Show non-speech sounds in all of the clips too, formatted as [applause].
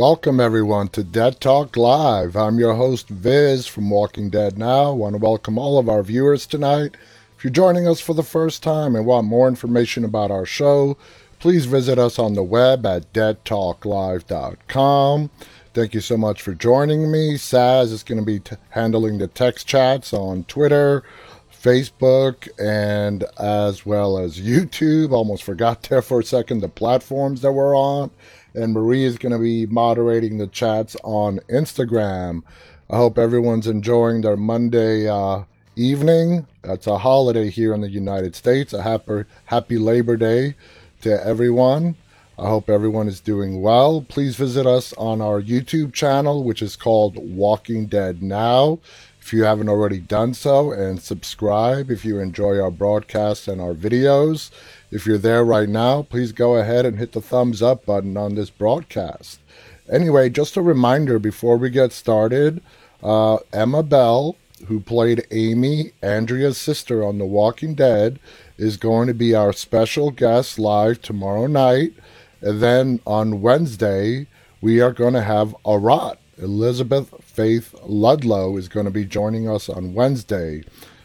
Welcome, everyone, to Dead Talk Live. I'm your host, Viz from Walking Dead Now. I want to welcome all of our viewers tonight. If you're joining us for the first time and want more information about our show, please visit us on the web at deadtalklive.com. Thank you so much for joining me. Saz is going to be t- handling the text chats on Twitter, Facebook, and as well as YouTube. Almost forgot there for a second the platforms that we're on and Marie is going to be moderating the chats on Instagram. I hope everyone's enjoying their Monday uh, evening. It's a holiday here in the United States. A happy, happy Labor Day to everyone. I hope everyone is doing well. Please visit us on our YouTube channel, which is called Walking Dead Now if you haven't already done so, and subscribe if you enjoy our broadcasts and our videos. If you're there right now, please go ahead and hit the thumbs up button on this broadcast. Anyway, just a reminder before we get started uh, Emma Bell, who played Amy, Andrea's sister on The Walking Dead, is going to be our special guest live tomorrow night. And then on Wednesday, we are going to have a Arat, Elizabeth Faith Ludlow is going to be joining us on Wednesday.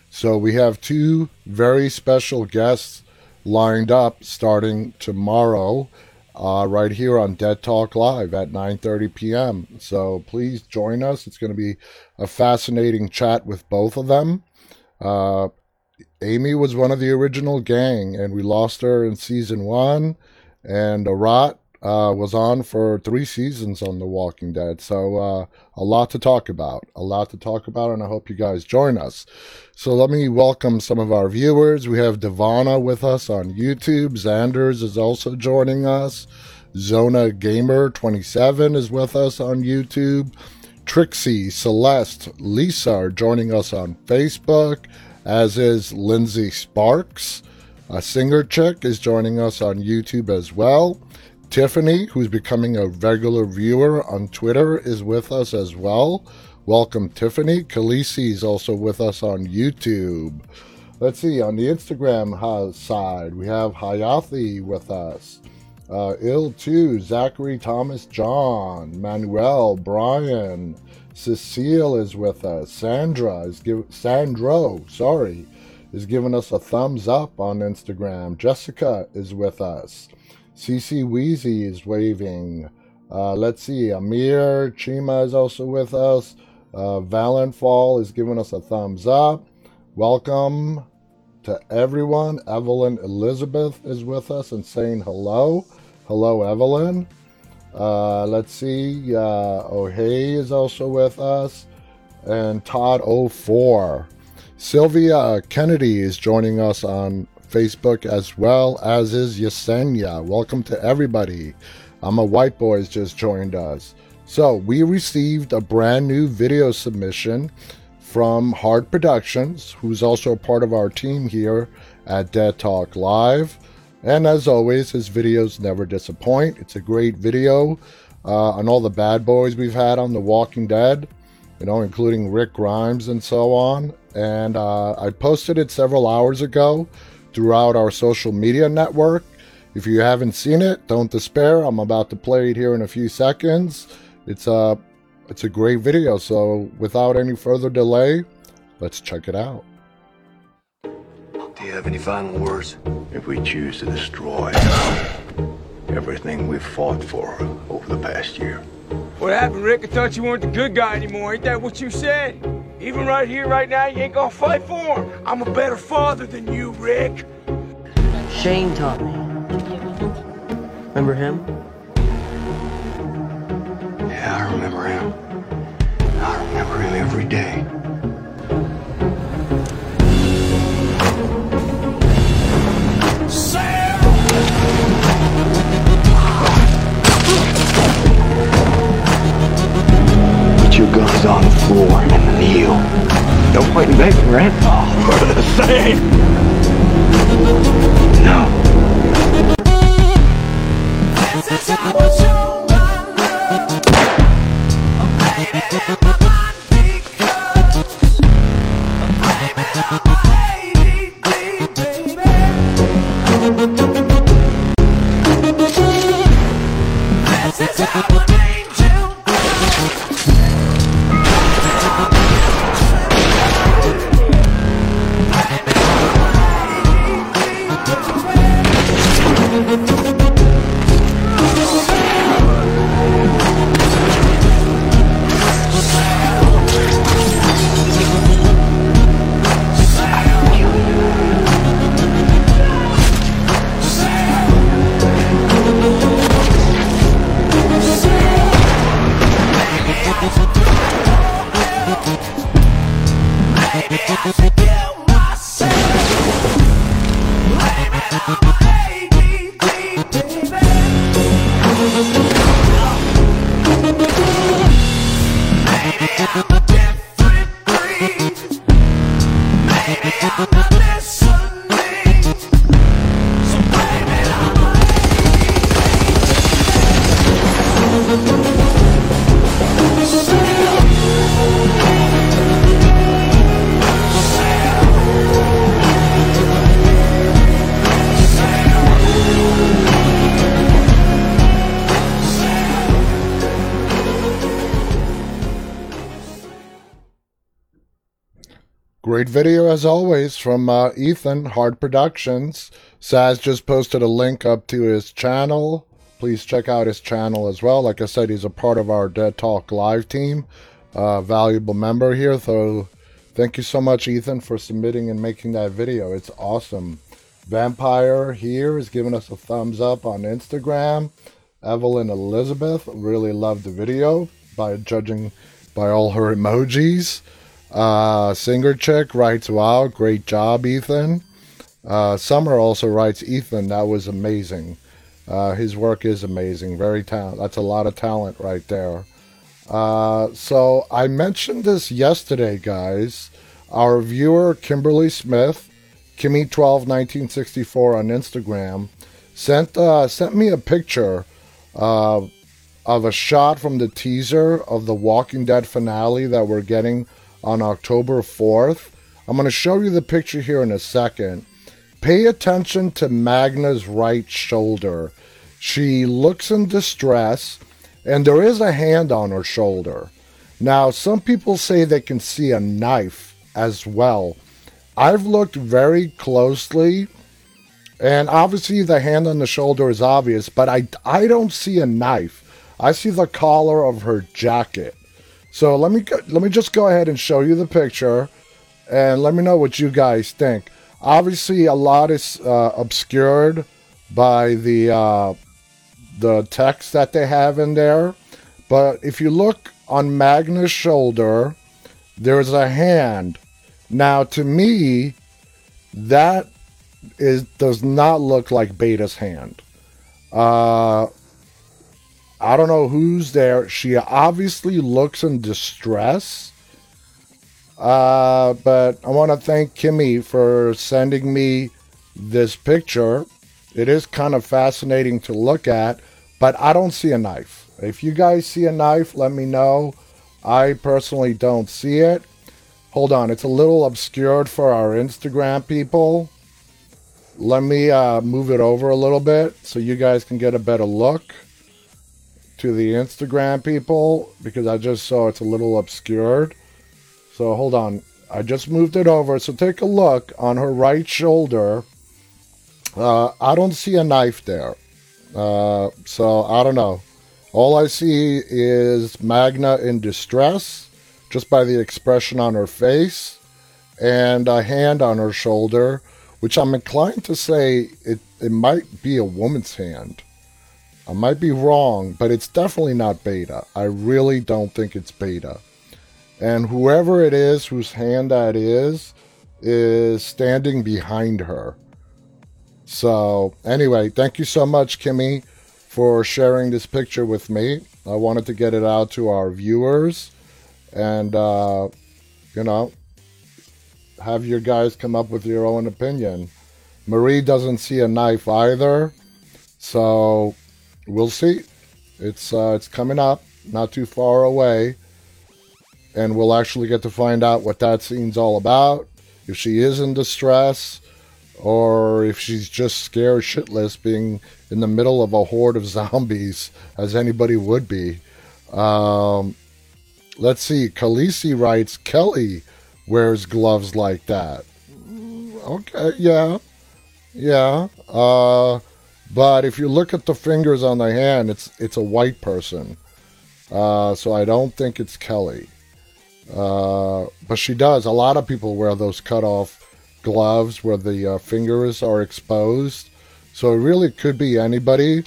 So we have two very special guests lined up starting tomorrow, uh, right here on Dead Talk Live at 9:30 p.m. So please join us. It's going to be a fascinating chat with both of them. Uh, Amy was one of the original gang, and we lost her in season one. And Arat uh, was on for three seasons on The Walking Dead. So, uh, a lot to talk about. A lot to talk about, and I hope you guys join us. So, let me welcome some of our viewers. We have Devana with us on YouTube. Xanders is also joining us. Zona Gamer 27 is with us on YouTube. Trixie, Celeste, Lisa are joining us on Facebook, as is Lindsay Sparks. A singer chick is joining us on YouTube as well. Tiffany, who's becoming a regular viewer on Twitter, is with us as well. Welcome, Tiffany. Khaleesi is also with us on YouTube. Let's see, on the Instagram side, we have Hayathi with us. Uh, Ill 2, Zachary Thomas John, Manuel, Brian, Cecile is with us. Sandra is give Sandro, sorry, is giving us a thumbs up on Instagram. Jessica is with us. CC Wheezy is waving. Uh, let's see, Amir Chima is also with us. Uh, Valenfall is giving us a thumbs up. Welcome to everyone. Evelyn Elizabeth is with us and saying hello. Hello, Evelyn. Uh, let's see, uh, O'Hay is also with us. And Todd04. Sylvia Kennedy is joining us on Facebook as well, as is Yesenia. Welcome to everybody. I'm a white boy's just joined us. So we received a brand new video submission from Hard Productions, who's also part of our team here at Dead Talk Live. And as always, his videos never disappoint. It's a great video uh, on all the bad boys we've had on The Walking Dead, you know, including Rick Grimes and so on. And uh, I posted it several hours ago throughout our social media network. If you haven't seen it, don't despair. I'm about to play it here in a few seconds. It's a it's a great video. So without any further delay, let's check it out. Do you have any final words? If we choose to destroy everything we've fought for over the past year. What happened, Rick? I thought you weren't the good guy anymore. Ain't that what you said? Even right here, right now, you ain't gonna fight for him. I'm a better father than you, Rick. Shane taught me. Remember him? Yeah, I remember him. I remember him every day. Your guns on the floor and kneel. No point in begging, right? Oh, for the same. No. Is our angel. As always from uh, Ethan, Hard Productions. Saz just posted a link up to his channel. Please check out his channel as well. Like I said, he's a part of our Dead Talk Live team. Uh, valuable member here. So thank you so much, Ethan, for submitting and making that video. It's awesome. Vampire here is giving us a thumbs up on Instagram. Evelyn Elizabeth really loved the video by judging by all her emojis. Uh, Singer Chick writes, Wow, great job, Ethan. Uh, Summer also writes, Ethan, that was amazing. Uh, his work is amazing. Very talent. That's a lot of talent right there. Uh, so I mentioned this yesterday, guys. Our viewer, Kimberly Smith, Kimmy121964 on Instagram, sent uh, sent me a picture uh, of a shot from the teaser of the Walking Dead finale that we're getting on October 4th. I'm going to show you the picture here in a second. Pay attention to Magna's right shoulder. She looks in distress, and there is a hand on her shoulder. Now, some people say they can see a knife as well. I've looked very closely, and obviously the hand on the shoulder is obvious, but I, I don't see a knife. I see the collar of her jacket. So let me let me just go ahead and show you the picture, and let me know what you guys think. Obviously, a lot is uh, obscured by the uh, the text that they have in there, but if you look on Magna's shoulder, there's a hand. Now, to me, that is does not look like Beta's hand. Uh, I don't know who's there. She obviously looks in distress. Uh, but I want to thank Kimmy for sending me this picture. It is kind of fascinating to look at, but I don't see a knife. If you guys see a knife, let me know. I personally don't see it. Hold on, it's a little obscured for our Instagram people. Let me uh, move it over a little bit so you guys can get a better look to the Instagram people because I just saw it's a little obscured. So hold on. I just moved it over. So take a look on her right shoulder. Uh, I don't see a knife there. Uh, so I don't know. All I see is Magna in distress just by the expression on her face and a hand on her shoulder, which I'm inclined to say it, it might be a woman's hand. I might be wrong, but it's definitely not beta. I really don't think it's beta. And whoever it is whose hand that is, is standing behind her. So, anyway, thank you so much, Kimmy, for sharing this picture with me. I wanted to get it out to our viewers and, uh, you know, have your guys come up with your own opinion. Marie doesn't see a knife either. So, we'll see. It's uh, it's coming up, not too far away, and we'll actually get to find out what that scene's all about. If she is in distress, or if she's just scared shitless, being in the middle of a horde of [laughs] zombies, as anybody would be. Um, let's see. Khaleesi writes Kelly wears gloves like that. Okay, yeah, yeah. Uh, but if you look at the fingers on the hand, it's it's a white person. Uh, so I don't think it's Kelly. Uh, but she does. A lot of people wear those cut off gloves where the uh, fingers are exposed. So it really could be anybody.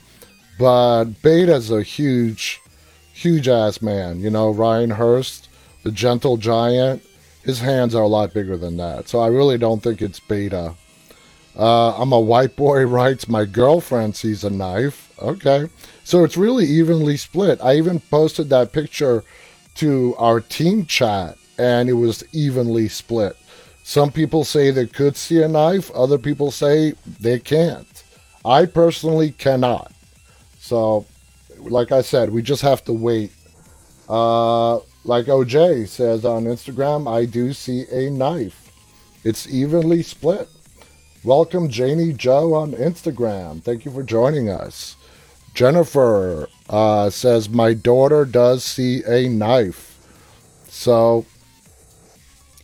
But Beta's a huge, huge ass man. You know, Ryan Hurst, the gentle giant. his hands are a lot bigger than that. So I really don't think it's beta. Uh, I'm a white boy [laughs] writes, my girlfriend sees a knife. Okay. So it's really evenly split. I even posted that picture to our team chat and it was evenly split. Some people say they could see a knife, other people say they can't. I personally cannot. So, like I said, we just have to wait. Uh, like OJ says on Instagram, I do see a knife. It's evenly split. Welcome, Janie Joe on Instagram. Thank you for joining us. Jennifer uh, says, My daughter does see a knife. So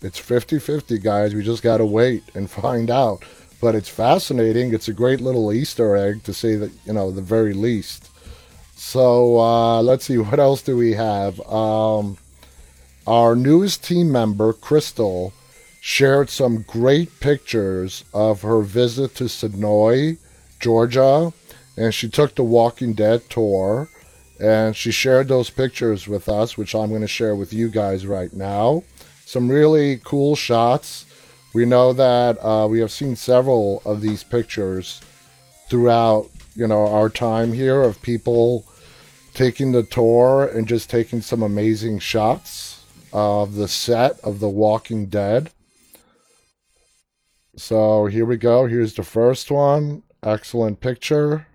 it's 50 50, guys. We just got to wait and find out. But it's fascinating. It's a great little Easter egg to say that, you know, the very least. So uh, let's see, what else do we have? Um, our newest team member, Crystal, shared some great pictures of her visit to Senoia, Georgia, and she took the Walking Dead tour. And she shared those pictures with us, which I'm going to share with you guys right now. Some really cool shots. We know that uh, we have seen several of these pictures throughout, you know, our time here of people taking the tour and just taking some amazing shots of the set of The Walking Dead. So here we go. Here's the first one. Excellent picture.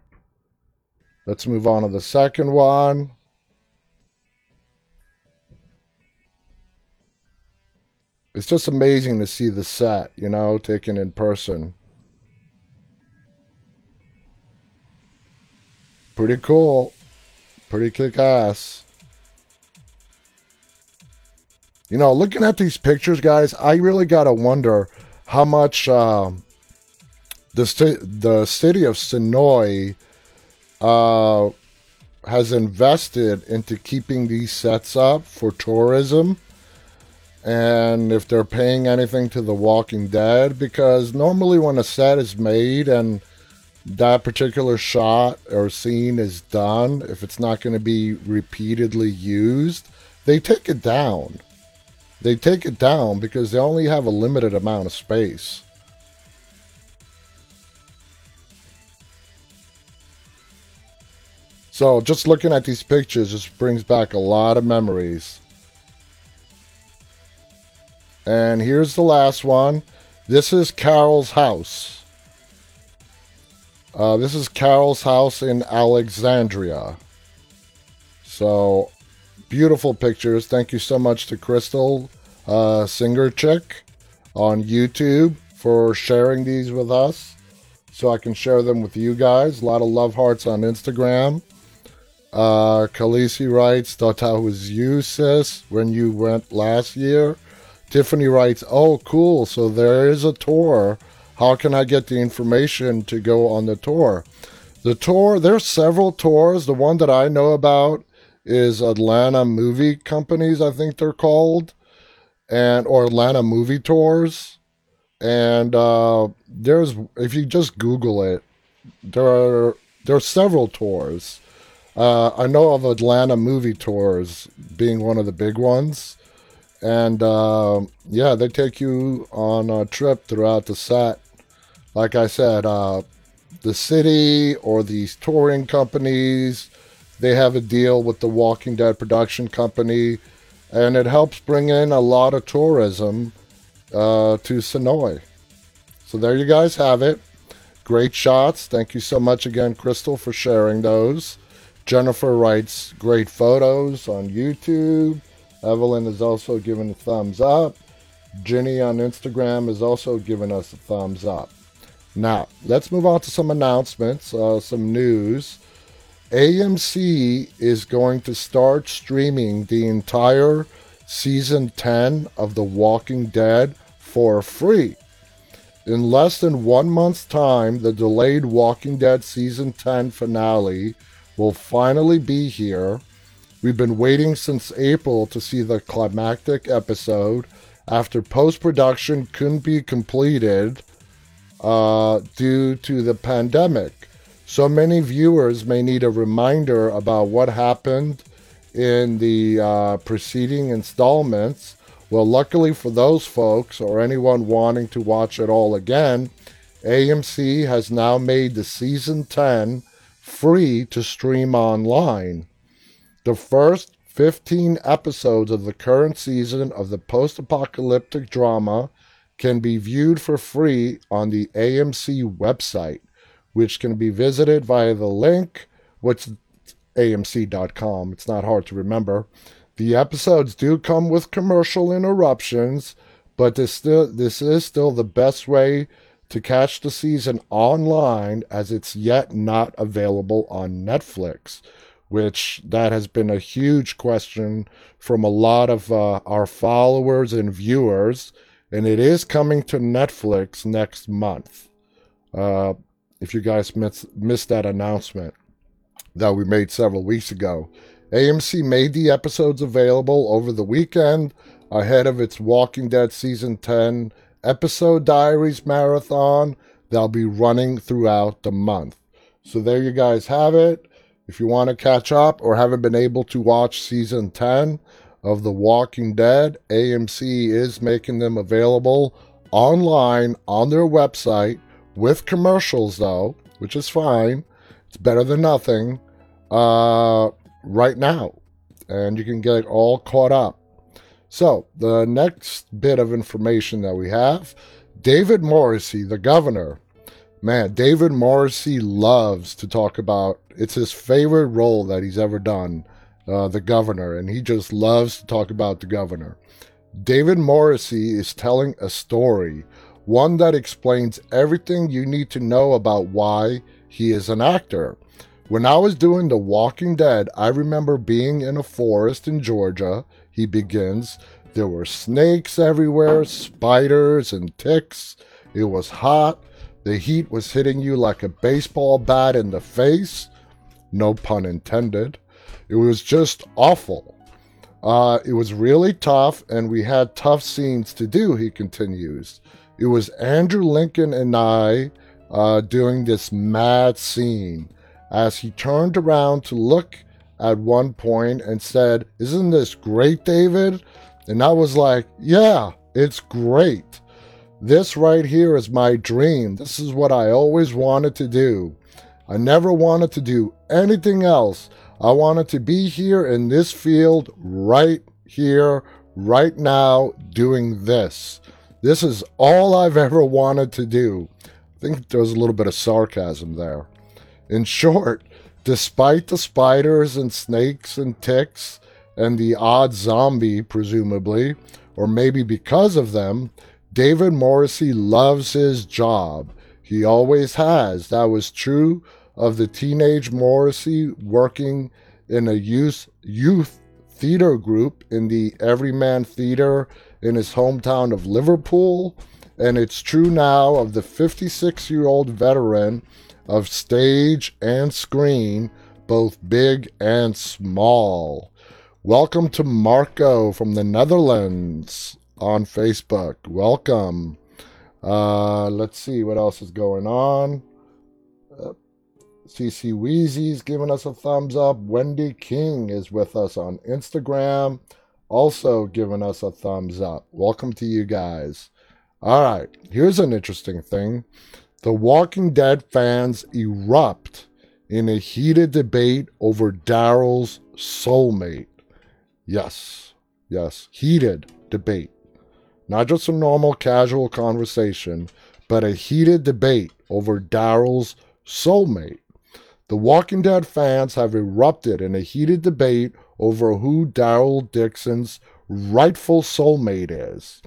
Let's move on to the second one. It's just amazing to see the set, you know, taken in person. Pretty cool. Pretty kick ass. You know, looking at these pictures, guys, I really got to wonder how much uh, the st- the city of Senoia uh, has invested into keeping these sets up for tourism, and if they're paying anything to The Walking Dead, because normally when a set is made and that particular shot or scene is done, if it's not going to be repeatedly used, they take it down they take it down because they only have a limited amount of space. So just looking at these pictures just brings back a lot of memories. And here's the last one. This is Carol's house. Uh, this is Carol's house in Alexandria. So beautiful pictures. Thank you so much to Crystal uh, Singer Chick on YouTube for sharing these with us so I can share them with you guys. A lot of love hearts on Instagram. Uh, Khaleesi writes, thought I was you, sis, when you went last year. Tiffany writes, oh, cool. So there is a tour. How can I get the information to go on the tour? The tour, there's several tours. The one that I know about is Atlanta Movie Companies, I think they're called, and or Atlanta Movie Tours. And uh, there's if you just Google it, there are there are several tours. Uh, I know of Atlanta Movie Tours being one of the big ones, and uh, yeah, they take you on a trip throughout the set. Like I said, uh, the city or these touring companies they have a deal with the Walking Dead production company, and it helps bring in a lot of tourism uh, to Senoia. So there you guys have it. Great shots. Thank you so much again, Crystal, for sharing those. Jennifer writes great photos on YouTube. Evelyn is also giving a thumbs up. Ginny on Instagram is also giving us a thumbs up. Now, let's move on to some announcements, uh, some news. AMC is going to start streaming the entire season 10 of The Walking Dead for free. In less than one month's time, the delayed Walking Dead season 10 finale will finally be here. We've been waiting since April to see the climactic episode after post production couldn't be completed uh, due to the pandemic. So many viewers may need a reminder about what happened in the uh, preceding installments, Well, luckily for those folks or anyone wanting to watch it all again, AMC has now made the season 10 free to stream online. The first 15 episodes of the current season of the post apocalyptic drama can be viewed for free on the AMC website, which can be visited via the link, which amc.com. It's not hard to remember. The episodes do come with commercial interruptions, but this still this is still the best way to catch the season online as it's yet not available on Netflix, which that has been a huge question from a lot of uh, our followers and viewers, and it is coming to Netflix next month. Uh, if you guys miss, missed that announcement that we made several weeks ago. AMC made the episodes available over the weekend ahead of its Walking Dead Season 10 episode diaries marathon that'll be running throughout the month. So there you guys have it. If you want to catch up or haven't been able to watch Season 10 of The Walking Dead, AMC is making them available online on their website with commercials, though, which is fine. It's better than nothing uh, right now, and you can get it all caught up. So, the next bit of information that we have David Morrissey, the governor. Man, David Morrissey loves to talk about it's his favorite role that he's ever done, uh, the governor, and he just loves to talk about the governor. David Morrissey is telling a story, one that explains everything you need to know about why he is an actor. When I was doing The Walking Dead, I remember being in a forest in Georgia. He begins. There were snakes everywhere, spiders and ticks. It was hot. The heat was hitting you like a baseball bat in the face. No pun intended. It was just awful. Uh, it was really tough, and we had tough scenes to do, he continues. It was Andrew Lincoln and I uh, doing this mad scene as he turned around to look at one point and said, Isn't this great, David? And I was like, Yeah, it's great. This right here is my dream. This is what I always wanted to do. I never wanted to do anything else. I wanted to be here in this field right here, right now, doing this. This is all I've ever wanted to do. I think there was a little bit of sarcasm there. In short, despite the spiders and snakes and ticks and the odd zombie, presumably, or maybe because of them, David Morrissey loves his job. He always has. That was true of the teenage Morrissey working in a youth, youth theater group in the Everyman Theater in his hometown of Liverpool. And it's true now of the 56 year old veteran of stage and screen, both big and small. Welcome to Marco from the Netherlands on Facebook. Welcome. Uh, let's see what else is going on. Uh, CC Wheezy's giving us a thumbs up. Wendy King is with us on Instagram, also giving us a thumbs up. Welcome to you guys. All right, here's an interesting thing. The Walking Dead fans erupt in a heated debate over Daryl's soulmate. Yes, yes, heated debate. Not just a normal casual conversation, but a heated debate over Daryl's soulmate. The Walking Dead fans have erupted in a heated debate over who Daryl Dixon's rightful soulmate is.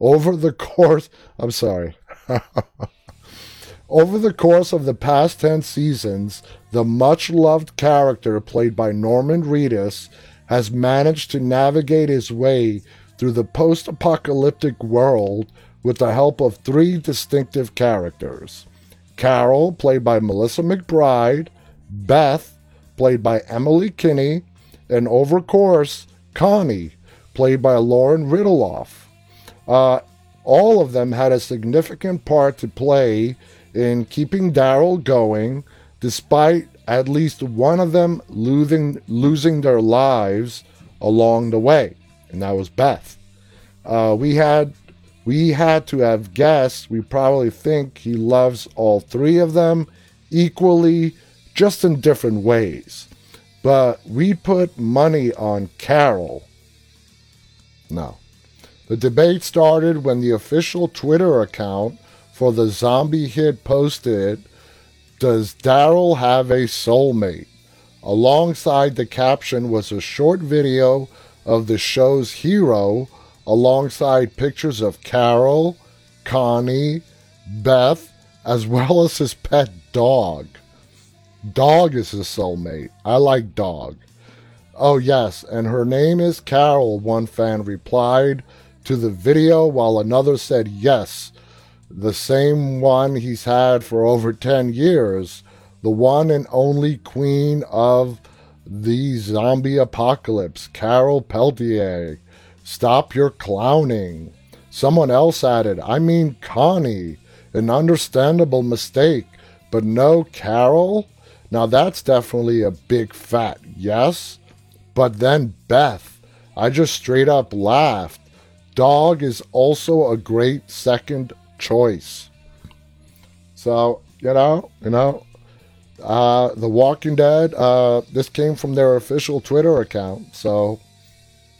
Over the course, I'm sorry. [laughs] Over the course of the past 10 seasons, the much loved character played by Norman Reedus has managed to navigate his way through the post apocalyptic world with the help of three distinctive characters Carol, played by Melissa McBride, Beth, played by Emily Kinney, and over course, Connie, played by Lauren Ridloff. Uh, all of them had a significant part to play in keeping Daryl going, despite at least one of them losing, losing their lives along the way, and that was Beth. Uh, we had we had to have guessed. We probably think he loves all three of them equally, just in different ways. But we put money on Carol. No. The debate started when the official Twitter account for the zombie hit posted, Does Daryl have a soulmate? Alongside the caption was a short video of the show's hero, alongside pictures of Carol, Connie, Beth, as well as his pet dog. Dog is his soulmate. I like dog. Oh, yes, and her name is Carol, one fan replied to the video, while another said yes, the same one he's had for over 10 years, the one and only queen of the zombie apocalypse, Carol Peletier. Stop your clowning. Someone else added, I mean Connie. An understandable mistake, but no Carol? Now that's definitely a big fat yes. But then Beth, I just straight up laughed. Dog is also a great second choice. So, you know, you know, uh, The Walking Dead, uh, this came from their official Twitter account. So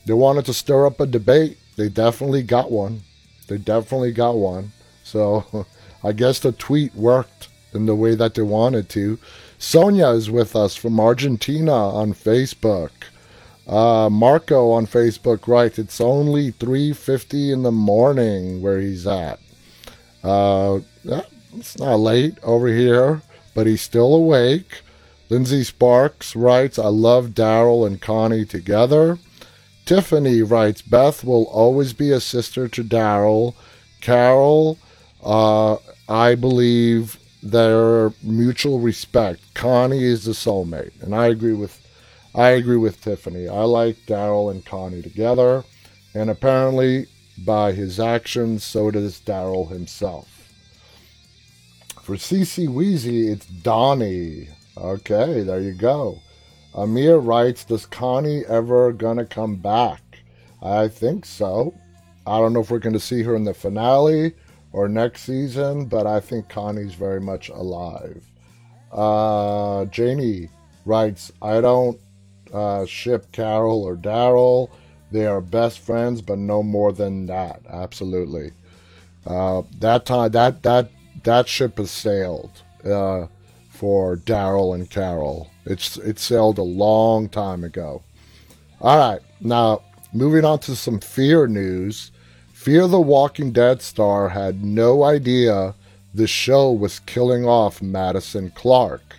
they wanted to stir up a debate. They definitely got one. They definitely got one. So [laughs] I guess the tweet worked in the way that they wanted to. Sonia is with us from Argentina on Facebook. Uh, Marco on Facebook writes, it's only 3.50 in the morning where he's at. Uh, it's not late over here, but he's still awake. Lindsay Sparks writes, I love Daryl and Connie together. Tiffany writes, Beth will always be a sister to Daryl. Carol, uh, I believe their mutual respect. Connie is the soulmate, and I agree with I agree with Tiffany. I like Daryl and Connie together, and apparently, by his actions, so does Daryl himself. For CC Weezy, it's Donnie. Okay, there you go. Amir writes, Does Connie ever gonna come back? I think so. I don't know if we're to see her in the finale or next season, but I think Connie's very much alive. Uh, Janie writes, I don't uh, ship Carol or Daryl. They are best friends, but no more than that. Absolutely. Uh, that time, that that that ship has sailed uh, for Daryl and Carol. It's it sailed a long time ago. All right, now moving on to some fear news. Fear the Walking Dead star had no idea the show was killing off Madison Clark.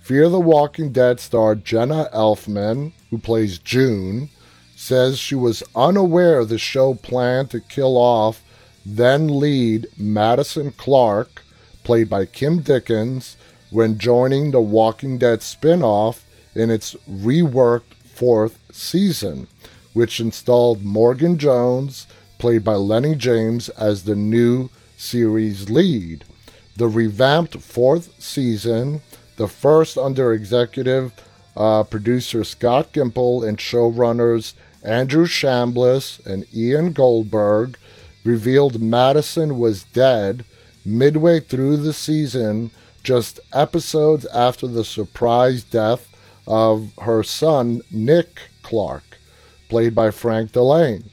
Fear the Walking Dead star Jenna Elfman, who plays June, says she was unaware the show planned to kill off then lead Madison Clark, played by Kim Dickens, when joining the Walking Dead spin off in its reworked fourth season, which installed Morgan Jones played by Lennie James, as the new series lead. The revamped fourth season, the first under executive uh, producer Scott Gimple and showrunners Andrew Chambliss and Ian Goldberg, revealed Madison was dead midway through the season, just episodes after the surprise death of her son, Nick Clark, played by Frank Dillane.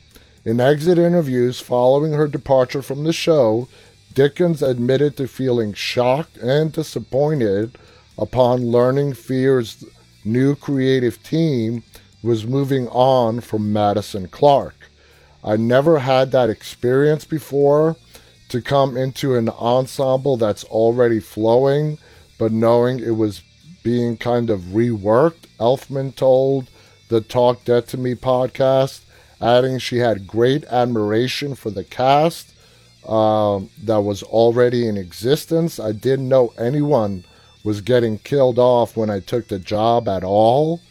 In exit interviews following her departure from the show, Dickens admitted to feeling shocked and disappointed upon learning Fear's new creative team was moving on from Madison Clark. I never had that experience before to come into an ensemble that's already flowing, but knowing it was being kind of reworked, Elfman told the Talk Dead to Me podcast adding she had great admiration for the cast um, that was already in existence. I didn't know anyone was getting killed off when I took the job at all.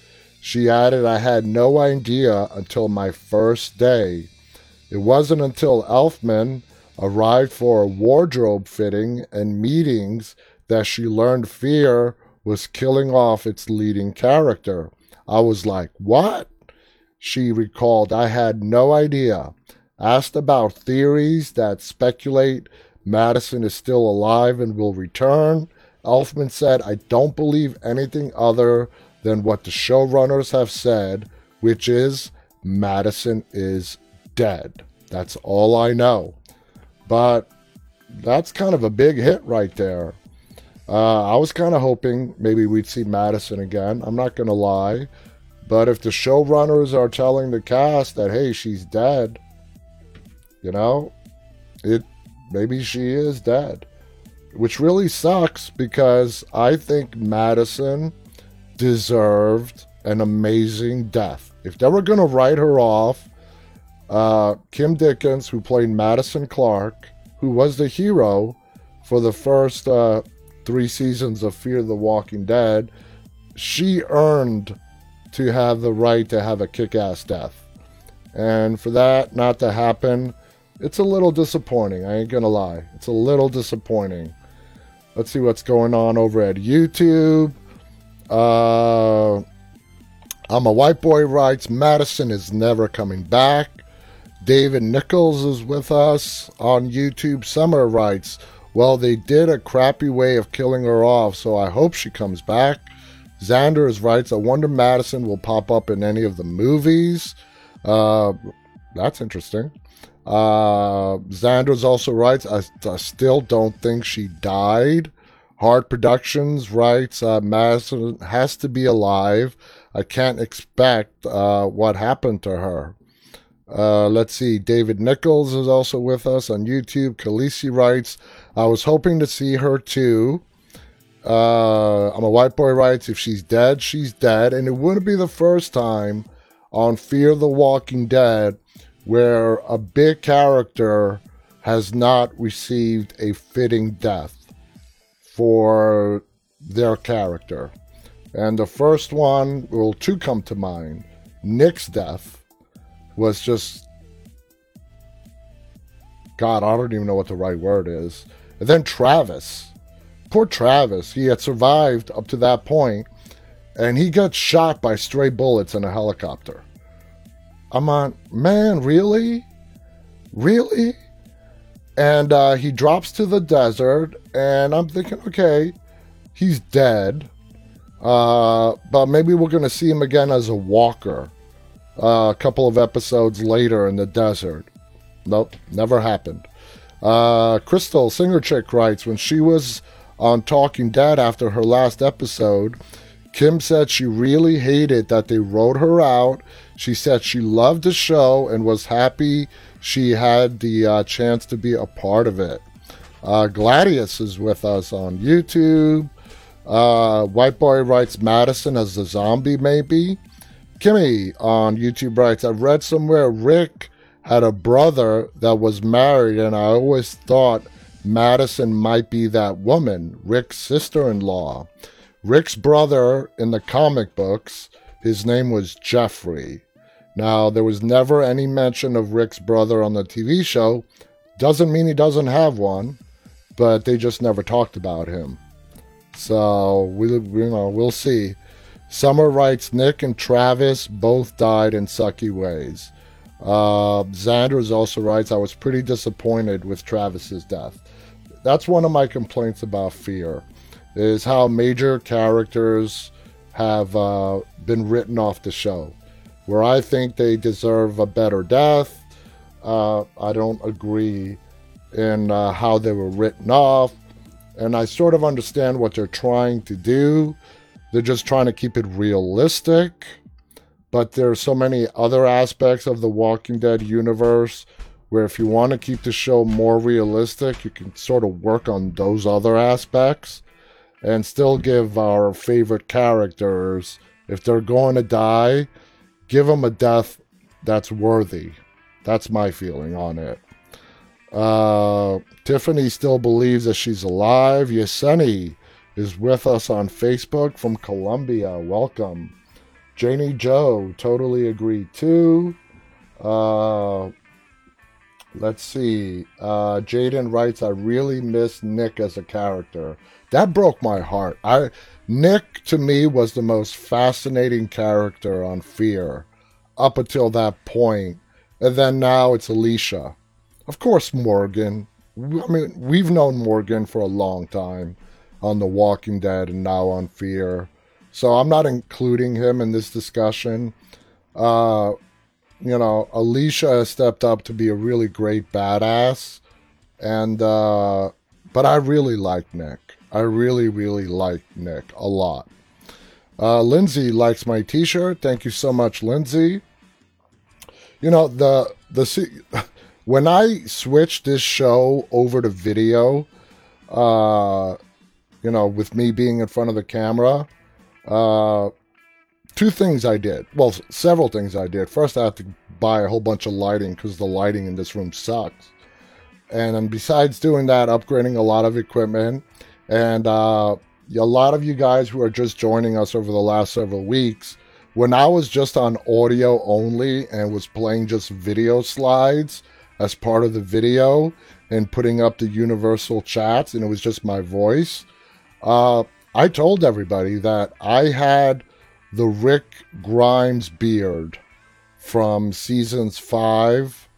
She added, I had no idea until my first day. It wasn't until Elfman arrived for a wardrobe fitting and meetings that she learned fear was killing off its leading character. I was like, what? She recalled, I had no idea. Asked about theories that speculate Madison is still alive and will return, Elfman said, I don't believe anything other than what the showrunners have said, which is Madison is dead. That's all I know. But that's kind of a big hit right there. Uh, I was kind of hoping maybe we'd see Madison again. I'm not going to lie. But if the showrunners are telling the cast that, hey, she's dead, you know, it maybe she is dead. Which really sucks because I think Madison deserved an amazing death. If they were going to write her off, uh, Kim Dickens, who played Madison Clark, who was the hero for the first uh, three seasons of Fear the Walking Dead, she earned to have the right to have a kick ass death. And for that not to happen, it's a little disappointing. I ain't gonna lie. It's a little disappointing. Let's see what's going on over at YouTube. Uh, I'm a white boy writes Madison is never coming back. David Nichols is with us on YouTube. Summer writes, Well, they did a crappy way of killing her off, so I hope she comes back. Xanders writes, I wonder Madison will pop up in any of the movies. Uh, that's interesting. Uh, Xanders also writes, I, I, still don't think she died. Hard Productions writes, uh, Madison has to be alive. I can't expect uh, what happened to her. Uh, let's see. David Nichols is also with us on YouTube. Khaleesi writes, I was hoping to see her too. Uh, I'm a white boy writes, if she's dead, she's dead. And it wouldn't be the first time on Fear the Walking Dead where a big character has not received a fitting death for their character. And the first one, well, two come to mind. Nick's death was just, God, I don't even know what the right word is. And then Travis, poor Travis, he had survived up to that point, and he got shot by stray bullets in a helicopter. I'm on, man, really? Really? And uh, he drops to the desert, and I'm thinking, okay, he's dead. Uh, but maybe we're going to see him again as a walker uh, a couple of episodes later in the desert. Nope, never happened. Uh, Crystal Singer Chick writes when she was on Talking Dead after her last episode, Kim said she really hated that they wrote her out. She said she loved the show and was happy she had the uh, chance to be a part of it. Uh, Gladius is with us on YouTube. Uh, White Boy writes Madison as the zombie, maybe. Kimmy on YouTube writes, I read somewhere Rick had a brother that was married, and I always thought Madison might be that woman, Rick's sister in law. Rick's brother in the comic books, his name was Jeffrey. Now, there was never any mention of Rick's brother on the TV show. Doesn't mean he doesn't have one, but they just never talked about him. So we, you know, we'll see. Summer writes Nick and Travis both died in sucky ways. Uh, Xanders also writes, I was pretty disappointed with Travis's death. That's one of my complaints about Fear, is how major characters have uh, been written off the show. Where I think they deserve a better death, uh, I don't agree in uh, how they were written off. And I sort of understand what they're trying to do they're just trying to keep it realistic. But there are so many other aspects of the Walking Dead universe where if you want to keep the show more realistic, you can sort of work on those other aspects and still give our favorite characters, if they're going to die, give them a death that's worthy. That's my feeling on it. Uh, Tiffany still believes that she's alive. Yeseni is with us on Facebook from Colombia. Welcome. Janie Joe, totally agree too. Uh, let's see. Uh, Jaden writes, I really miss Nick as a character. That broke my heart. I Nick to me was the most fascinating character on Fear up until that point. And then now it's Alicia. Of course, Morgan. I mean, we've known Morgan for a long time on The Walking Dead and now on Fear. So I'm not including him in this discussion. Uh, you know, Alicia stepped up to be a really great badass. And, uh, but I really like Nick. I really, really like Nick a lot. Uh, Lindsay likes my T-shirt. Thank you so much, Lindsay. You know the the [laughs] when I switched this show over to video, uh, you know, with me being in front of the camera, uh, two things I did. Well, several things I did. First, I had to buy a whole bunch of lighting because the lighting in this room sucks. And then besides doing that, upgrading a lot of equipment and uh, a lot of you guys who are just joining us over the last several weeks, when I was just on audio only and was playing just video slides as part of the video and putting up the universal chats, and it was just my voice, uh, I told everybody that I had the Rick Grimes beard from seasons five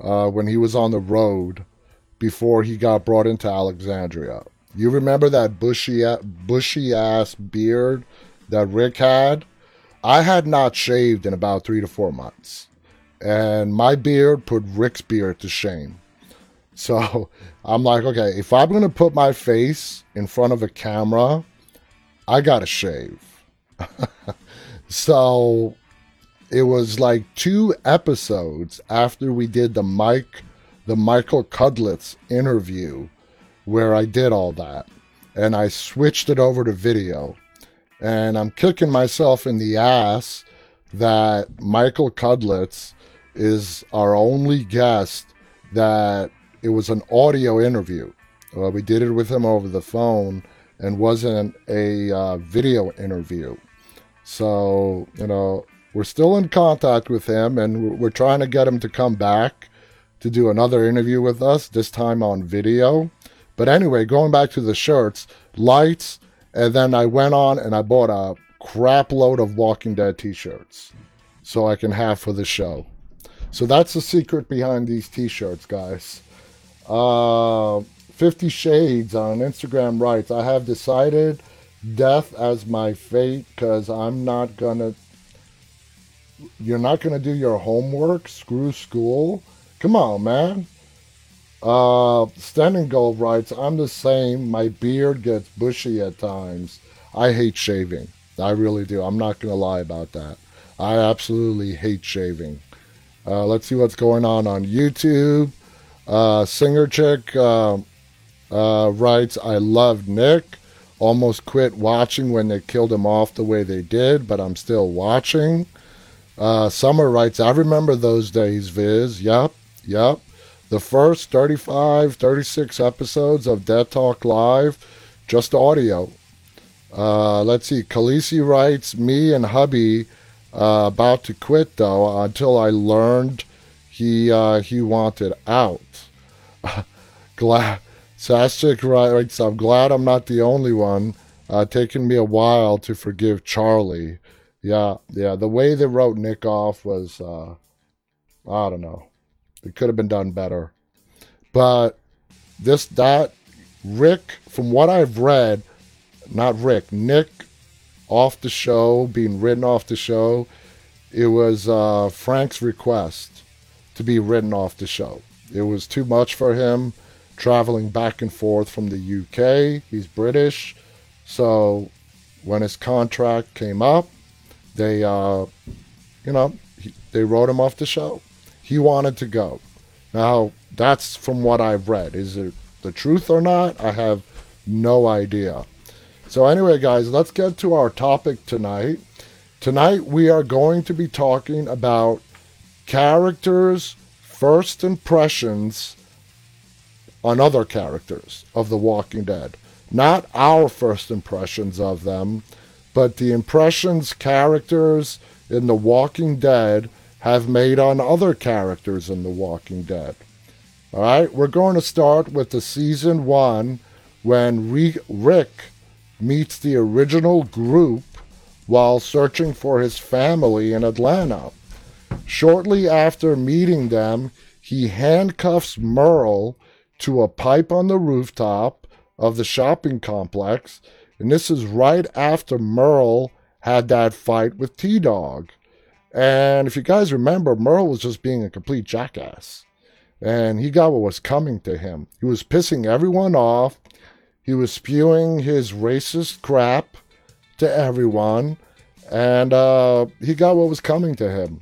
uh, when he was on the road before he got brought into Alexandria. You remember that bushy bushy ass beard that Rick had? I had not shaved in about three to four months, and my beard put Rick's beard to shame. So [laughs] I'm like, okay, if I'm gonna put my face in front of a camera, I gotta shave. [laughs] so it was like two episodes after we did the Mike, the Michael Cudlitz interview where I did all that and I switched it over to video. And I'm kicking myself in the ass that Michael Cudlitz is our only guest that it was an audio interview. Uh, we did it with him over the phone and wasn't a uh, video interview. So, you know, we're still in contact with him and we're trying to get him to come back to do another interview with us, this time on video. But anyway, going back to the shirts, lights, and then I went on and I bought a crap load of Walking Dead t shirts so I can have for the show. So that's the secret behind these t shirts, guys. Uh, 50 Shades on Instagram writes, I have decided death as my fate because I'm not gonna. You're not gonna do your homework? Screw school? Come on, man. Uh, Standing Gold writes, I'm the same. My beard gets bushy at times. I hate shaving. I really do. I'm not going to lie about that. I absolutely hate shaving. Uh, let's see what's going on on YouTube. Uh, Singer Chick uh, uh, writes, I love Nick. Almost quit watching when they killed him off the way they did, but I'm still watching. Uh, Summer writes, I remember those days, Viz. Yep, yep the first 35, 36 episodes of Dead Talk Live, just audio. Uh, let's see. Khaleesi writes, Me and hubby uh, about to quit though until I learned he uh, he wanted out. [laughs] glad Sastic writes, I'm glad I'm not the only one. Uh, me a while to forgive Charlie. Yeah, yeah. The way they wrote Nick off was, uh, I don't know. It could have been done better. But this, that, Rick, from what I've read, not Rick, Nick off the show, being written off the show, it was uh, Frank's request to be written off the show. It was too much for him traveling back and forth from the UK. He's British. So when his contract came up, they, uh, you know, he, they wrote him off the show he wanted to go. Now, that's from what I've read. Is it the truth or not? I have no idea. So, anyway, guys, let's get to our topic tonight. Tonight, we are going to be talking about characters' first impressions on other characters of The Walking Dead. Not our first impressions of them, but the impressions characters in The Walking Dead have made on other characters in The Walking Dead. All right, we're going to start with the season one when Rick meets the original group while searching for his family in Atlanta. Shortly after meeting them, he handcuffs Merle to a pipe on the rooftop of the shopping complex. And this is right after Merle had that fight with T Dog. And if you guys remember, Merle was just being a complete jackass. And he got what was coming to him. He was pissing everyone off. He was spewing his racist crap to everyone. And uh, he got what was coming to him.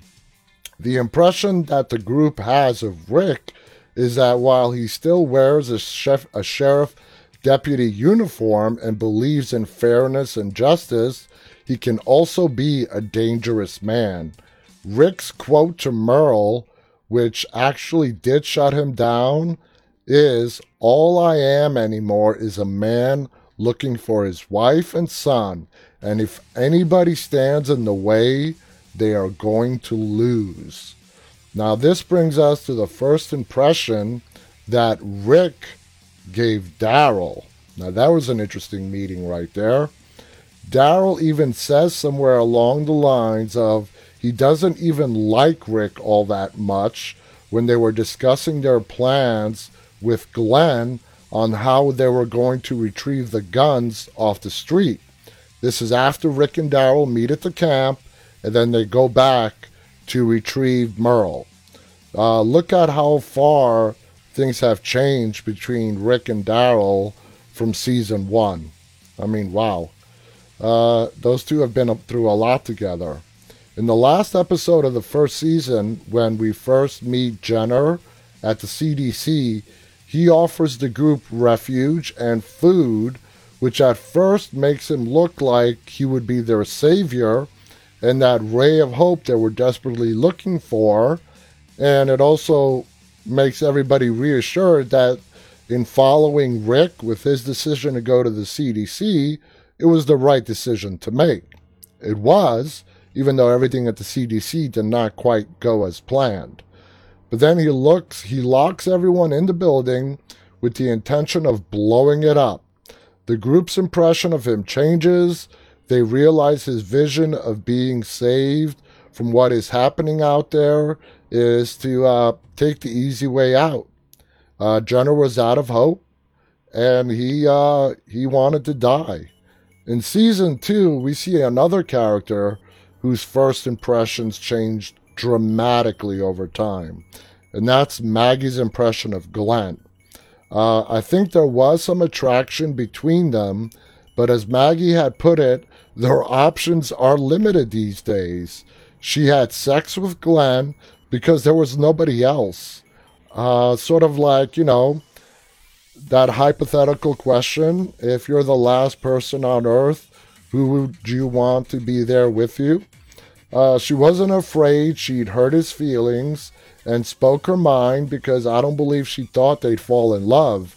The impression that the group has of Rick is that while he still wears a, chef, a sheriff deputy uniform and believes in fairness and justice, he can also be a dangerous man. Rick's quote to Merle, which actually did shut him down, is All I am anymore is a man looking for his wife and son, and if anybody stands in the way, they are going to lose. Now, this brings us to the first impression that Rick gave Daryl. Now, that was an interesting meeting right there. Daryl even says somewhere along the lines of he doesn't even like Rick all that much when they were discussing their plans with Glenn on how they were going to retrieve the guns off the street. This is after Rick and Daryl meet at the camp and then they go back to retrieve Merle. Uh, look at how far things have changed between Rick and Daryl from season one. I mean, wow. Uh, those two have been through a lot together. In the last episode of the first season, when we first meet Jenner at the CDC, he offers the group refuge and food, which at first makes him look like he would be their savior and that ray of hope that we're desperately looking for. And it also makes everybody reassured that in following Rick with his decision to go to the CDC, it was the right decision to make. It was, even though everything at the CDC did not quite go as planned. But then he looks, he locks everyone in the building with the intention of blowing it up. The group's impression of him changes, they realize his vision of being saved from what is happening out there is to uh, take the easy way out. Uh, Jenner was out of hope, and he uh, he wanted to die. In season two, we see another character whose first impressions changed dramatically over time, and that's Maggie's impression of Glenn. Uh, I think there was some attraction between them, but as Maggie had put it, their options are limited these days. She had sex with Glenn because there was nobody else. Uh, sort of like, you know, that hypothetical question if you're the last person on earth, who would you want to be there with you? Uh, she wasn't afraid she'd hurt his feelings and spoke her mind because I don't believe she thought they'd fall in love.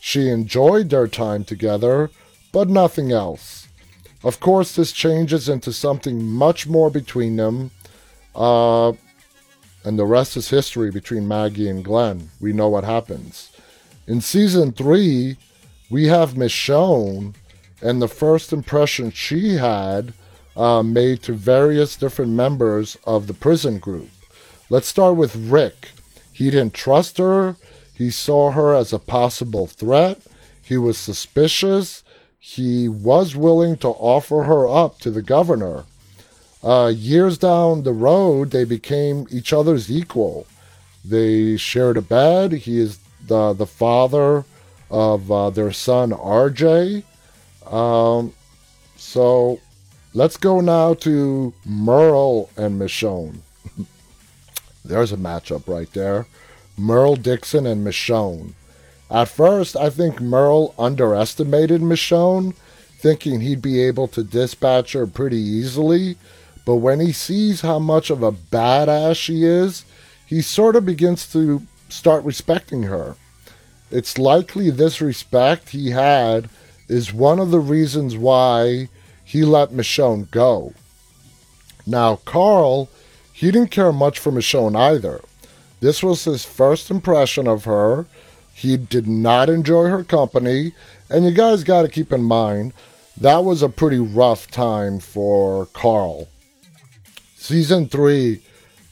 She enjoyed their time together, but nothing else. Of course, this changes into something much more between them. Uh, and the rest is history between Maggie and Glenn. We know what happens. In season three, we have Michonne and the first impression she had uh, made to various different members of the prison group. Let's start with Rick. He didn't trust her. He saw her as a possible threat. He was suspicious he was willing to offer her up to the governor. Uh, years down the road, they became each other's equal. They shared a bed. He is the, the father of uh, their son, RJ. Um, so let's go now to Merle and Michonne. [laughs] There's a matchup right there. Merle Dixon and Michonne. At first, I think Merle underestimated Michonne, thinking he'd be able to dispatch her pretty easily. But when he sees how much of a badass she is, he sort of begins to start respecting her. It's likely this respect he had is one of the reasons why he let Michonne go. Now, Carl, he didn't care much for Michonne either. This was his first impression of her, he did not enjoy her company. And you guys got to keep in mind, that was a pretty rough time for Carl. Season 3,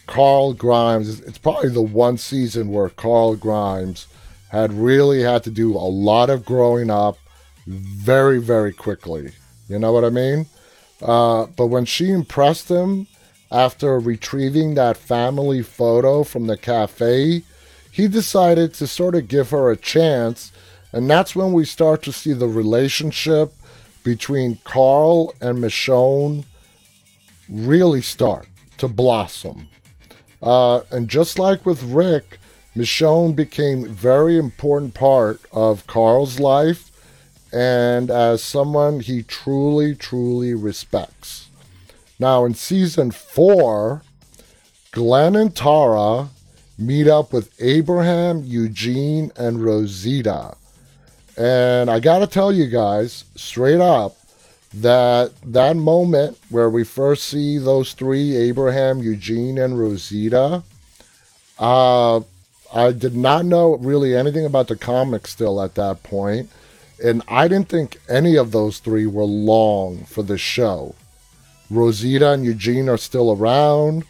Carl Grimes, it's probably the one season where Carl Grimes had really had to do a lot of growing up very, very quickly. You know what I mean? Uh, but when she impressed him after retrieving that family photo from the cafe, he decided to sort of give her a chance. And that's when we start to see the relationship between Carl and Michonne really start to blossom. Uh, and just like with Rick, Michonne became a very important part of Carl's life and as someone he truly, truly respects. Now, in season four, Glenn and Tara meet up with Abraham, Eugene, and Rosita. And I got to tell you guys straight up that that moment where we first see those three Abraham, Eugene, and Rosita, uh, I did not know really anything about the comics still at that point, and I didn't think any of those three were long for the show. Rosita and Eugene are still around.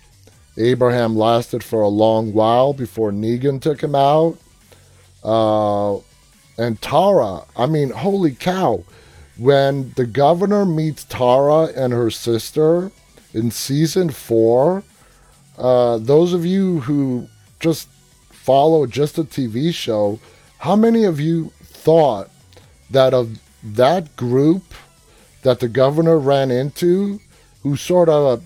Abraham lasted for a long while before Negan took him out. Uh, and Tara, I mean, holy cow. When the governor meets Tara and her sister in season four, uh, those of you who just follow just a TV show, how many of you thought that of that group that the governor ran into, who sort of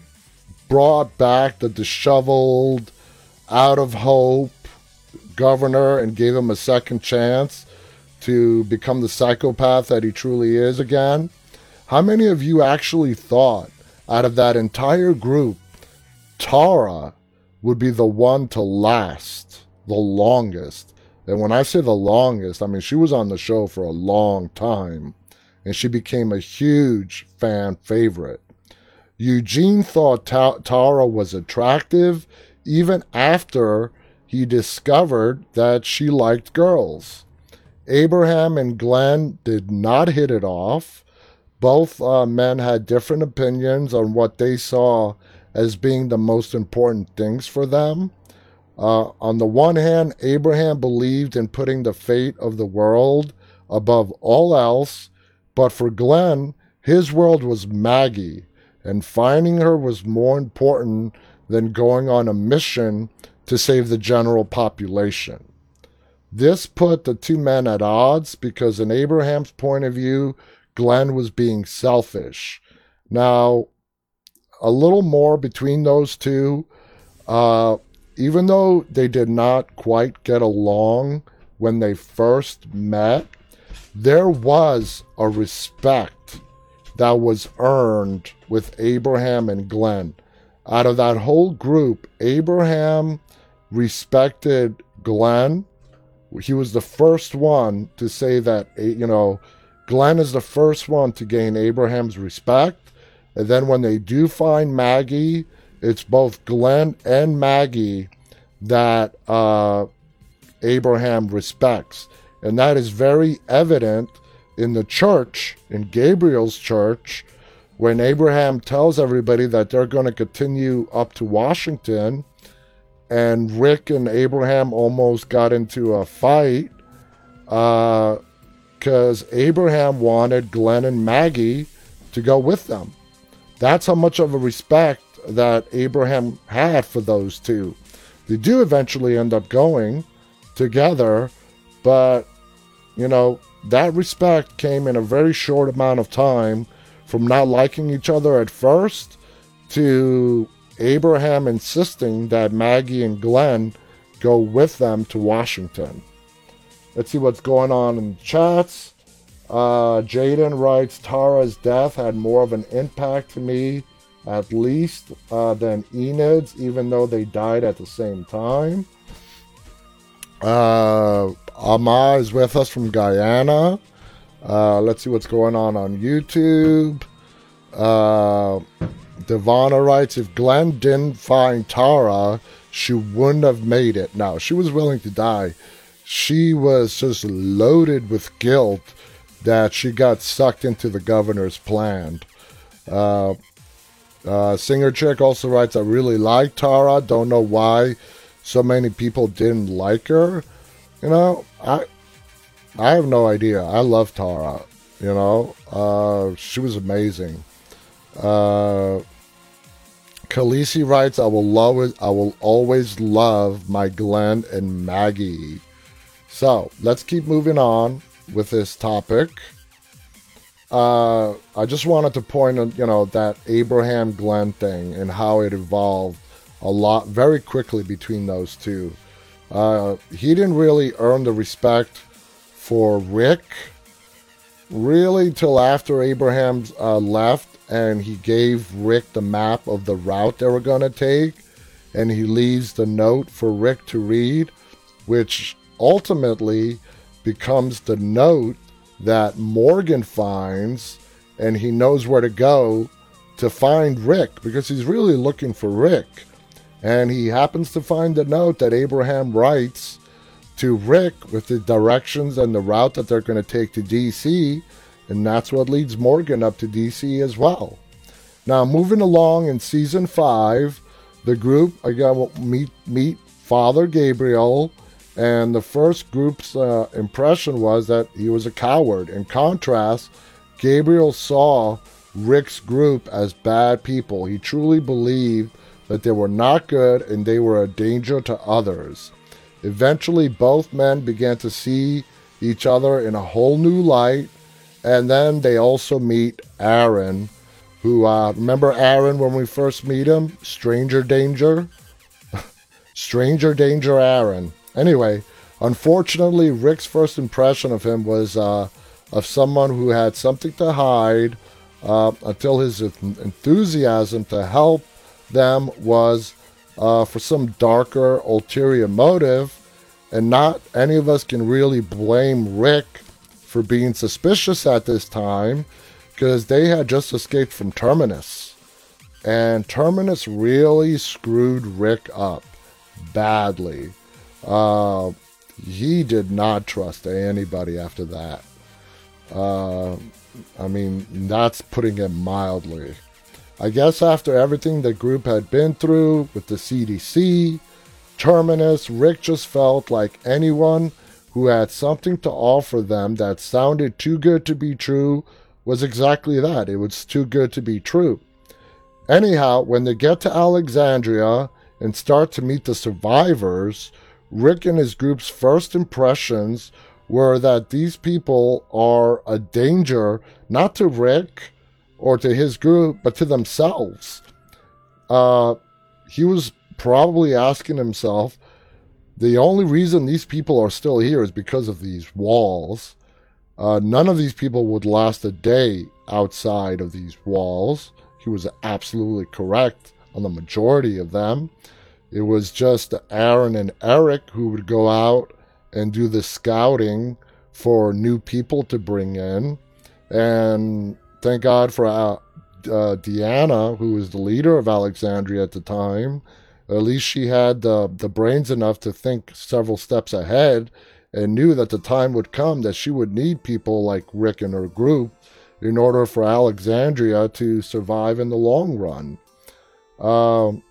brought back the disheveled, out of hope governor and gave him a second chance to become the psychopath that he truly is again. How many of you actually thought out of that entire group, Tara would be the one to last the longest? And when I say the longest, I mean she was on the show for a long time and she became a huge fan favorite. Eugene thought Ta- Tara was attractive even after he discovered that she liked girls. Abraham and Glenn did not hit it off. Both uh, men had different opinions on what they saw as being the most important things for them. Uh, on the one hand, Abraham believed in putting the fate of the world above all else, but for Glenn, his world was Maggie, and finding her was more important than going on a mission to save the general population. This put the two men at odds because, in Abraham's point of view, Glenn was being selfish. Now, a little more between those two. Uh, even though they did not quite get along when they first met, there was a respect that was earned with Abraham and Glenn. Out of that whole group, Abraham respected Glenn. He was the first one to say that, you know, Glenn is the first one to gain Abraham's respect. And then when they do find Maggie, it's both Glenn and Maggie that uh, Abraham respects. And that is very evident in the church, in Gabriel's church, when Abraham tells everybody that they're going to continue up to Washington. And Rick and Abraham almost got into a fight because uh, Abraham wanted Glenn and Maggie to go with them. That's how much of a respect that Abraham had for those two. They do eventually end up going together, but you know, that respect came in a very short amount of time from not liking each other at first to Abraham insisting that Maggie and Glenn go with them to Washington. Let's see what's going on in the chats. Uh, Jaden writes Tara's death had more of an impact to me, at least, uh, than Enid's, even though they died at the same time. Uh, Ama is with us from Guyana. Uh, let's see what's going on on YouTube. Uh, Devana writes, if Glenn didn't find Tara, she wouldn't have made it. Now, she was willing to die. She was just loaded with guilt that she got sucked into the governor's plan. Uh, Uh, Singer Chick also writes, I really like Tara. Don't know why so many people didn't like her. You know, I I have no idea. I love Tara. You know, uh, she was amazing. Uh, Khaleesi writes, "I will love I will always love my Glenn and Maggie." So let's keep moving on with this topic. Uh, I just wanted to point out, you know, that Abraham Glenn thing and how it evolved a lot very quickly between those two. Uh, he didn't really earn the respect for Rick really till after Abraham uh, left and he gave Rick the map of the route they were going to take and he leaves the note for Rick to read, which ultimately becomes the note that Morgan finds and he knows where to go to find Rick because he's really looking for Rick. And he happens to find the note that Abraham writes to Rick with the directions and the route that they're going to take to DC. And that's what leads Morgan up to DC as well. Now, moving along in season five, the group again will meet meet Father Gabriel, and the first group's uh, impression was that he was a coward. In contrast, Gabriel saw Rick's group as bad people. He truly believed they were not good and they were a danger to others. Eventually, both men began to see each other in a whole new light, and then they also meet Aaron, who, uh, remember Aaron when we first meet him? Stranger Danger? [laughs] Stranger Danger Aaron. Anyway, unfortunately, Rick's first impression of him was uh, of someone who had something to hide uh, until his enthusiasm to help them was uh, for some darker, ulterior motive, and not any of us can really blame Rick for being suspicious at this time because they had just escaped from Terminus. And Terminus really screwed Rick up badly. Uh, he did not trust anybody after that. Uh, I mean, that's putting it mildly. I guess after everything the group had been through with the CDC, Terminus, Rick just felt like anyone who had something to offer them that sounded too good to be true was exactly that. It was too good to be true. Anyhow, when they get to Alexandria and start to meet the survivors, Rick and his group's first impressions were that these people are a danger not to Rick or to his group, but to themselves. Uh, he was probably asking himself, the only reason these people are still here is because of these walls. Uh, none of these people would last a day outside of these walls. He was absolutely correct on the majority of them. It was just Aaron and Eric who would go out and do the scouting for new people to bring in. And thank God for uh, uh, Deanna, who was the leader of Alexandria at the time. At least she had the, the brains enough to think several steps ahead and knew that the time would come that she would need people like Rick and her group in order for Alexandria to survive in the long run. Um,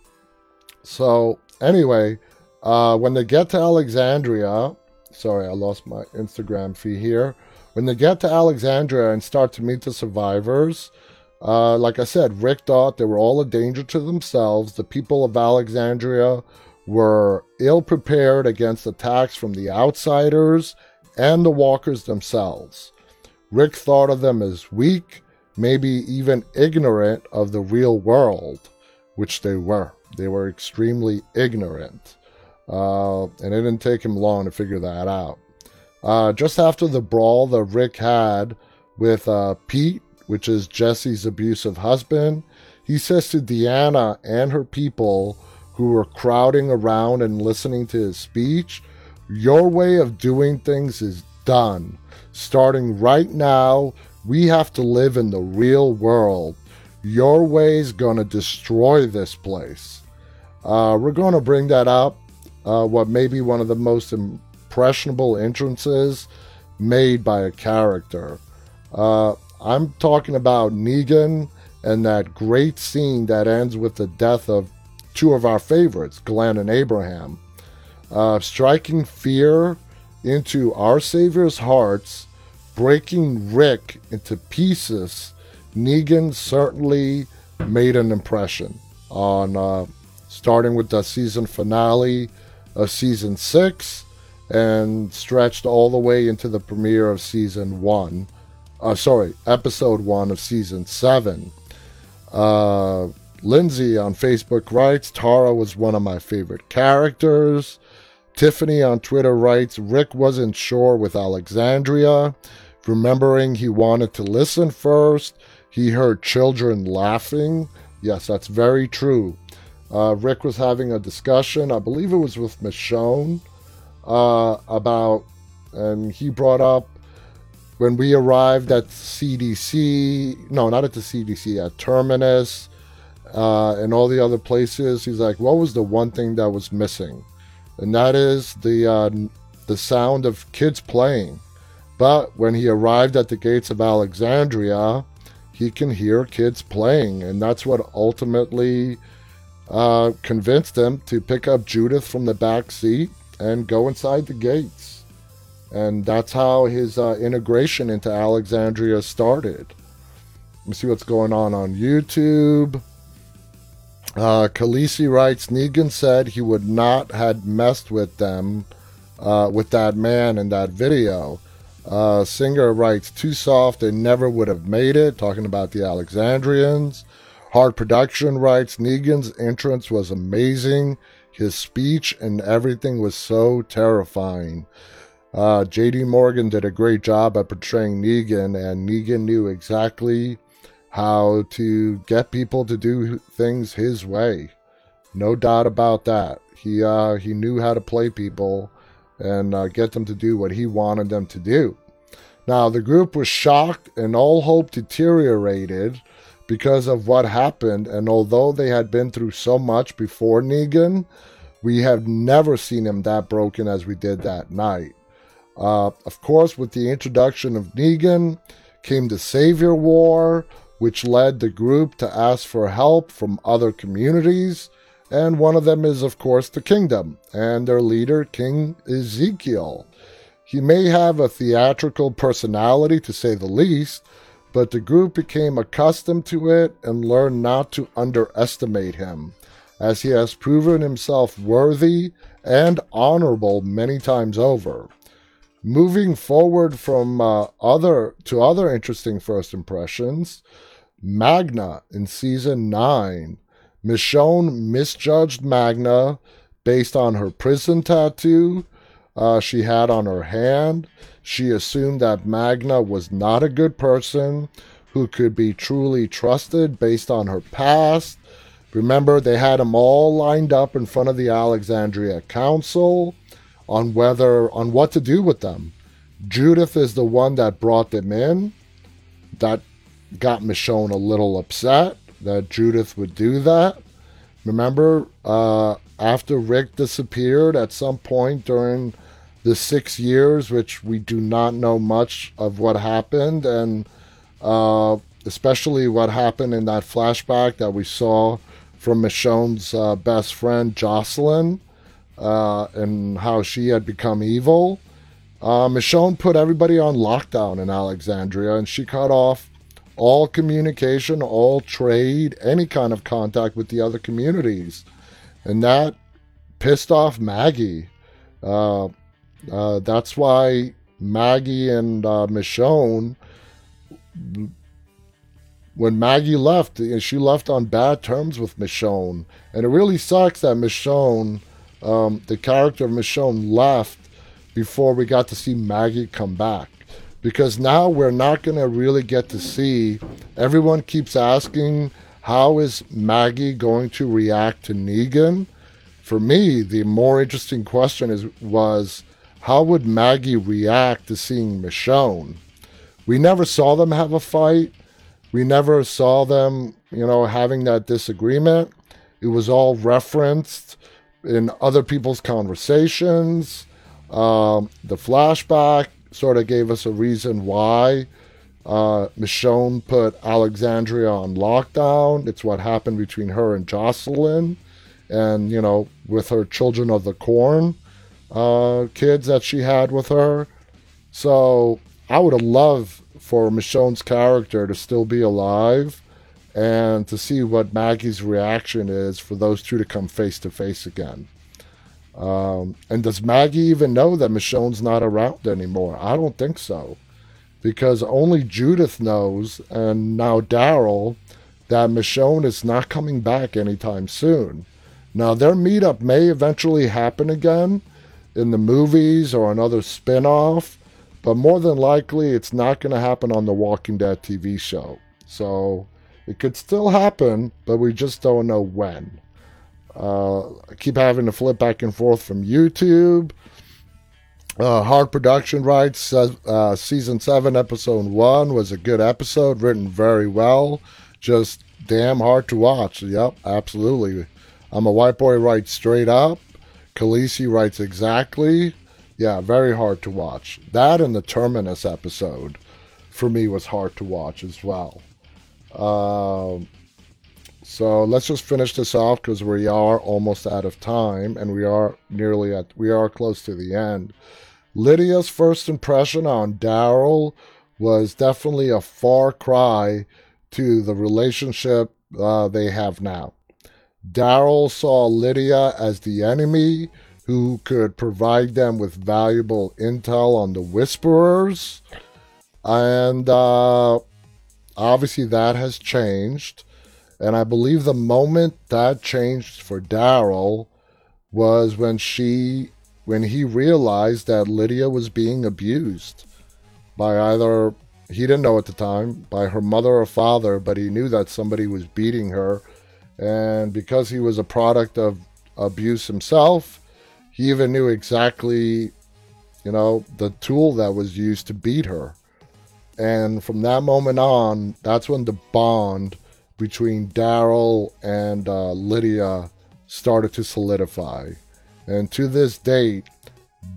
so, anyway, uh, when they get to Alexandria, sorry, I lost my Instagram feed here. When they get to Alexandria and start to meet the survivors, uh, like I said, Rick thought they were all a danger to themselves. The people of Alexandria were ill prepared against attacks from the outsiders and the walkers themselves. Rick thought of them as weak, maybe even ignorant of the real world, which they were. They were extremely ignorant. Uh, and it didn't take him long to figure that out. Uh, just after the brawl that Rick had with uh, Pete, which is Jesse's abusive husband, he says to Deanna and her people who were crowding around and listening to his speech, Your way of doing things is done. Starting right now, we have to live in the real world. Your way is going to destroy this place. Uh, we're going to bring that up. Uh, what may be one of the most impressionable entrances made by a character. Uh, I'm talking about Negan and that great scene that ends with the death of two of our favorites, Glenn and Abraham. Uh, striking fear into our Savior's hearts, breaking Rick into pieces, Negan certainly made an impression on uh, starting with the season finale of season six and stretched all the way into the premiere of season one. Uh, sorry, episode one of season seven. Uh, Lindsay on Facebook writes Tara was one of my favorite characters. Tiffany on Twitter writes Rick wasn't sure with Alexandria, remembering he wanted to listen first. He heard children laughing. Yes, that's very true. Uh, Rick was having a discussion, I believe it was with Michonne, uh, about, and he brought up when we arrived at CDC, no, not at the CDC, at Terminus, uh, and all the other places. He's like, what was the one thing that was missing? And that is the uh, the sound of kids playing. But when he arrived at the gates of Alexandria, he can hear kids playing, and that's what ultimately uh, convinced him to pick up Judith from the back seat and go inside the gates. And that's how his uh, integration into Alexandria started. Let me see what's going on on YouTube. Uh, Khaleesi writes Negan said he would not had messed with them, uh, with that man in that video. Uh, Singer writes too soft, they never would have made it, talking about the Alexandrians. Hard Production writes Negan's entrance was amazing. His speech and everything was so terrifying. Uh, J.D. Morgan did a great job at portraying Negan, and Negan knew exactly how to get people to do things his way. No doubt about that. He uh, he knew how to play people and uh, get them to do what he wanted them to do. Now the group was shocked and all hope deteriorated because of what happened. And although they had been through so much before Negan, we have never seen him that broken as we did that night. Uh, of course, with the introduction of Negan came the Savior War, which led the group to ask for help from other communities. And one of them is, of course, the kingdom and their leader, King Ezekiel. He may have a theatrical personality, to say the least, but the group became accustomed to it and learned not to underestimate him, as he has proven himself worthy and honorable many times over. Moving forward from uh, other to other interesting first impressions, Magna in season 9. Michonne misjudged Magna based on her prison tattoo uh, she had on her hand. She assumed that Magna was not a good person who could be truly trusted based on her past. Remember, they had them all lined up in front of the Alexandria Council on whether on what to do with them. Judith is the one that brought them in. That got Michonne a little upset that Judith would do that. Remember, uh, after Rick disappeared at some point during the six years, which we do not know much of what happened, and uh, especially what happened in that flashback that we saw from Michonne's uh, best friend, Jocelyn, uh, and how she had become evil. Uh, Michonne put everybody on lockdown in Alexandria, and she cut off all communication, all trade, any kind of contact with the other communities. And that pissed off Maggie. Uh, uh, that's why Maggie and uh, Michonne, when Maggie left, she left on bad terms with Michonne. And it really sucks that Michonne, um, the character of Michonne, left before we got to see Maggie come back because now we're not going to really get to see. Everyone keeps asking, how is Maggie going to react to Negan? For me, the more interesting question is was how would Maggie react to seeing Michonne? We never saw them have a fight. We never saw them, you know, having that disagreement. It was all referenced in other people's conversations. Um, the flashback sort of gave us a reason why Uh, Michonne put Alexandria on lockdown. It's what happened between her and Jocelyn, and you know, with her Children of the Corn uh, kids that she had with her. So I would have loved for Michonne's character to still be alive and to see what Maggie's reaction is for those two to come face to face again. Um, and does Maggie even know that Michonne's not around anymore? I don't think so. Because only Judith knows, and now Daryl, that Michonne is not coming back anytime soon. Now, their meetup may eventually happen again in the movies or another spin off, but more than likely, it's not going to happen on the Walking Dead TV show. So it could still happen, but we just don't know when. Uh, I keep having to flip back and forth from YouTube. Uh, Hard Production writes uh, season seven, episode one was a good episode, written very well. Just damn hard to watch. Yep, absolutely. I'm a white boy, right straight up. Khaleesi writes exactly. Yeah, very hard to watch. That and the Terminus episode for me was hard to watch as well. Um, so let's just finish this off because we are almost out of time and we are nearly at we are close to the end. Lydia's first impression on Daryl was definitely a far cry to the relationship uh, they have now. Daryl saw Lydia as the enemy who could provide them with valuable intel on the Whisperers. And uh, obviously, that has changed. And I believe the moment that changed for Daryl was when she, when he realized that Lydia was being abused by either, he didn't know at the time, by her mother or father, but he knew that somebody was beating her. And because he was a product of abuse himself, he even knew exactly, you know, the tool that was used to beat her. And from that moment on, that's when the bond between Daryl and uh, Lydia started to solidify. And to this date,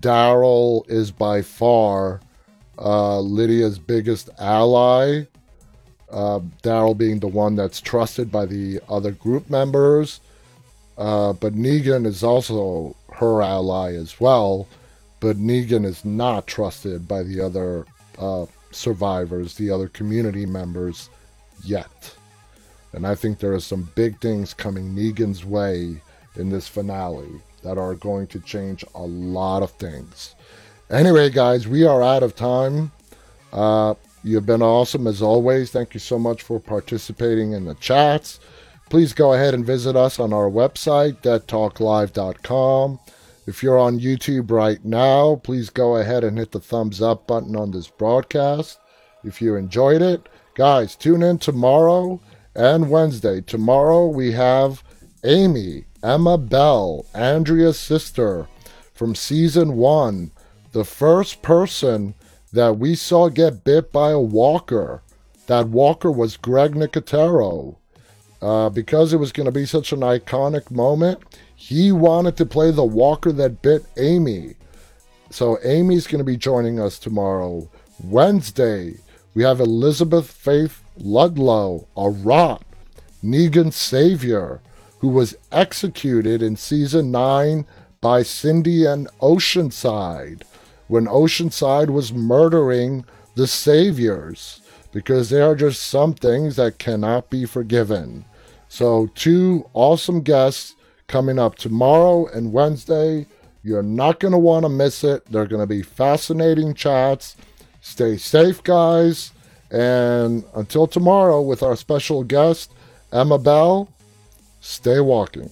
Daryl is by far uh, Lydia's biggest ally. Uh, Daryl being the one that's trusted by the other group members. Uh, but Negan is also her ally as well. But Negan is not trusted by the other uh, survivors, the other community members yet. And I think there are some big things coming Negan's way in this finale that are going to change a lot of things. Anyway, guys, we are out of time. Uh, you've been awesome as always. Thank you so much for participating in the chats. Please go ahead and visit us on our website, deadtalklive.com. If you're on YouTube right now, please go ahead and hit the thumbs up button on this broadcast if you enjoyed it. Guys, tune in tomorrow and Wednesday. Tomorrow we have Amy, Emma Bell, Andrea's sister from season one, the first person that we saw get bit by a walker. That walker was Greg Nicotero. Uh, because it was going to be such an iconic moment, he wanted to play the walker that bit Amy. So Amy's going to be joining us tomorrow. Wednesday, we have Elizabeth Faith Ludlow, Arat, Negan's savior, who was executed in season 9 by Cindy and Oceanside when Oceanside was murdering the saviors because there are just some things that cannot be forgiven. So, two awesome guests coming up tomorrow and Wednesday. You're not going to want to miss it. They're going to be fascinating chats. Stay safe, guys. And until tomorrow, with our special guest, Emma Bell, stay walking.